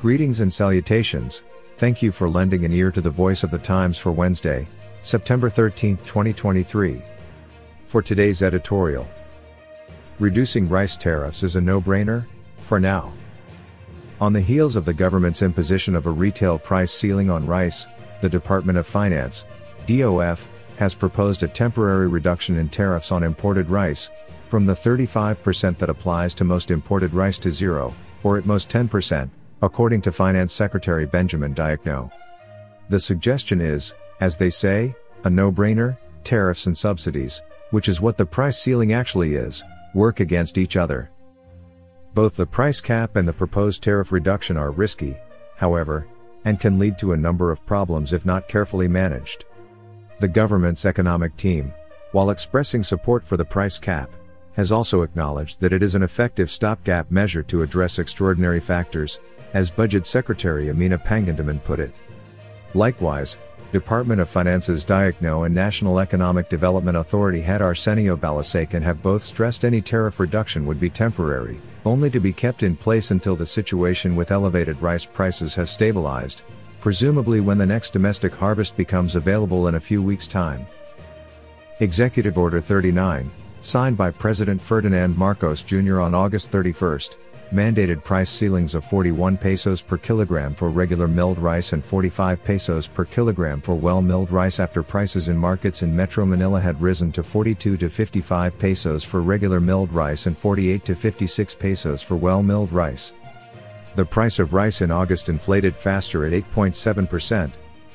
Greetings and salutations. Thank you for lending an ear to the voice of the Times for Wednesday, September 13, 2023. For today's editorial, reducing rice tariffs is a no brainer? For now. On the heels of the government's imposition of a retail price ceiling on rice, the Department of Finance, DOF, has proposed a temporary reduction in tariffs on imported rice, from the 35% that applies to most imported rice to zero, or at most 10%, according to Finance Secretary Benjamin Diokno. The suggestion is, as they say, a no-brainer, tariffs and subsidies, which is what the price ceiling actually is, work against each other. Both the price cap and the proposed tariff reduction are risky, however, and can lead to a number of problems if not carefully managed. The government's economic team, while expressing support for the price cap, has also acknowledged that it is an effective stopgap measure to address extraordinary factors, as Budget Secretary Amenah Pangandaman put it. Likewise, Department of Finance's Diokno and National Economic Development Authority head Arsenio Balisacan have both stressed any tariff reduction would be temporary, only to be kept in place until the situation with elevated rice prices has stabilized, presumably when the next domestic harvest becomes available in a few weeks' time. Executive Order 39, signed by President Ferdinand Marcos Jr. on August 31, mandated price ceilings of 41 pesos per kilogram for regular milled rice and 45 pesos per kilogram for well-milled rice after prices in markets in Metro Manila had risen to 42 to 55 pesos for regular milled rice and 48 to 56 pesos for well-milled rice. The price of rice in August inflated faster at 8.7%,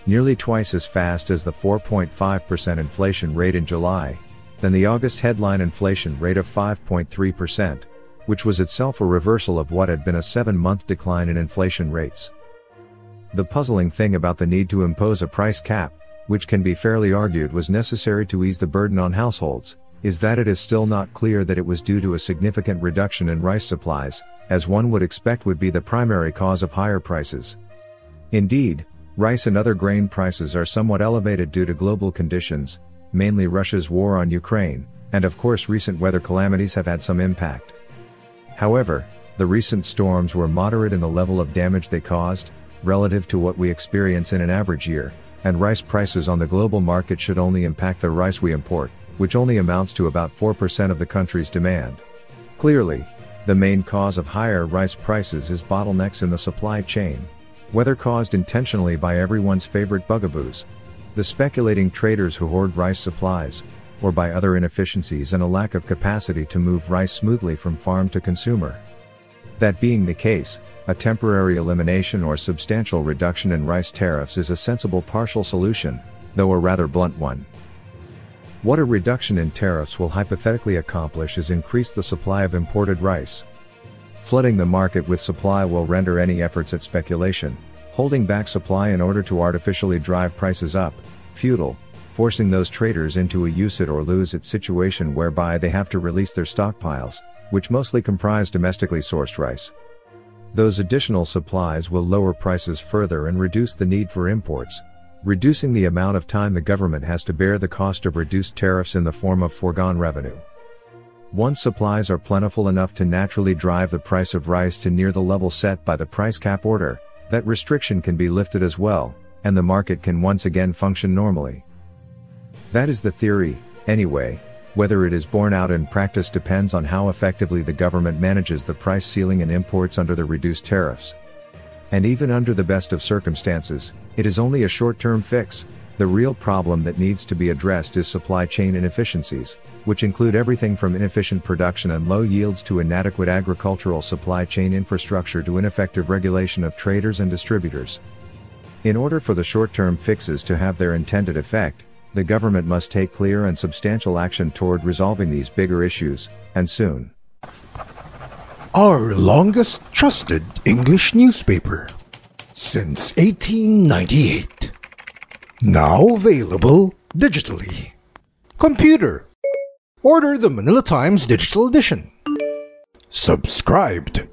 nearly twice as fast as the 4.5% inflation rate in July, than the August headline inflation rate of 5.3% which was itself a reversal of what had been a seven month decline in inflation rates. The puzzling thing about the need to impose a price cap, which can be fairly argued was necessary to ease the burden on households, is that it is still not clear that it was due to a significant reduction in rice supplies, as one would expect would be the primary cause of higher prices. Indeed, rice and other grain prices are somewhat elevated due to global conditions, mainly Russia's war on Ukraine, and of course recent weather calamities have had some impact. However, the recent storms were moderate in the level of damage they caused, relative to what we experience in an average year, and rice prices on the global market should only impact the rice we import, which only amounts to about 4% of the country's demand. Clearly, the main cause of higher rice prices is bottlenecks in the supply chain, whether caused intentionally by everyone's favorite bugaboos, the speculating traders who hoard rice supplies, or by other inefficiencies and a lack of capacity to move rice smoothly from farm to consumer. That being the case, a temporary elimination or substantial reduction in rice tariffs is a sensible partial solution, though a rather blunt one. What a reduction in tariffs will hypothetically accomplish is increase the supply of imported rice. Flooding the market with supply will render any efforts at speculation, holding back supply in order to artificially drive prices up, futile, forcing those traders into a use it or lose it situation whereby they have to release their stockpiles, which mostly comprise domestically sourced rice. Those additional supplies will lower prices further and reduce the need for imports, reducing the amount of time the government has to bear the cost of reduced tariffs in the form of foregone revenue. Once supplies are plentiful enough to naturally drive the price of rice to near the level set by the price cap order, that restriction can be lifted as well, and the market can once again function normally. That is the theory, anyway, whether it is borne out in practice depends on how effectively the government manages the price ceiling and imports under the reduced tariffs. And even under the best of circumstances, it is only a short-term fix. The real problem that needs to be addressed is supply chain inefficiencies, which include everything from inefficient production and low yields to inadequate agricultural supply chain infrastructure to ineffective regulation of traders and distributors. In order for the short-term fixes to have their intended effect, the government must take clear and substantial action toward resolving these bigger issues, and soon. our longest trusted English newspaper since 1898. Now available digitally. Computer. Order the Manila Times Digital Edition. Subscribed.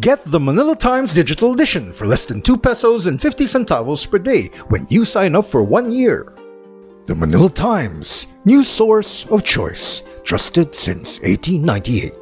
Get the Manila Times Digital Edition for less than 2 pesos and 50 centavos per day when you sign up for one year. The Manila Times, news source of choice, trusted since 1898.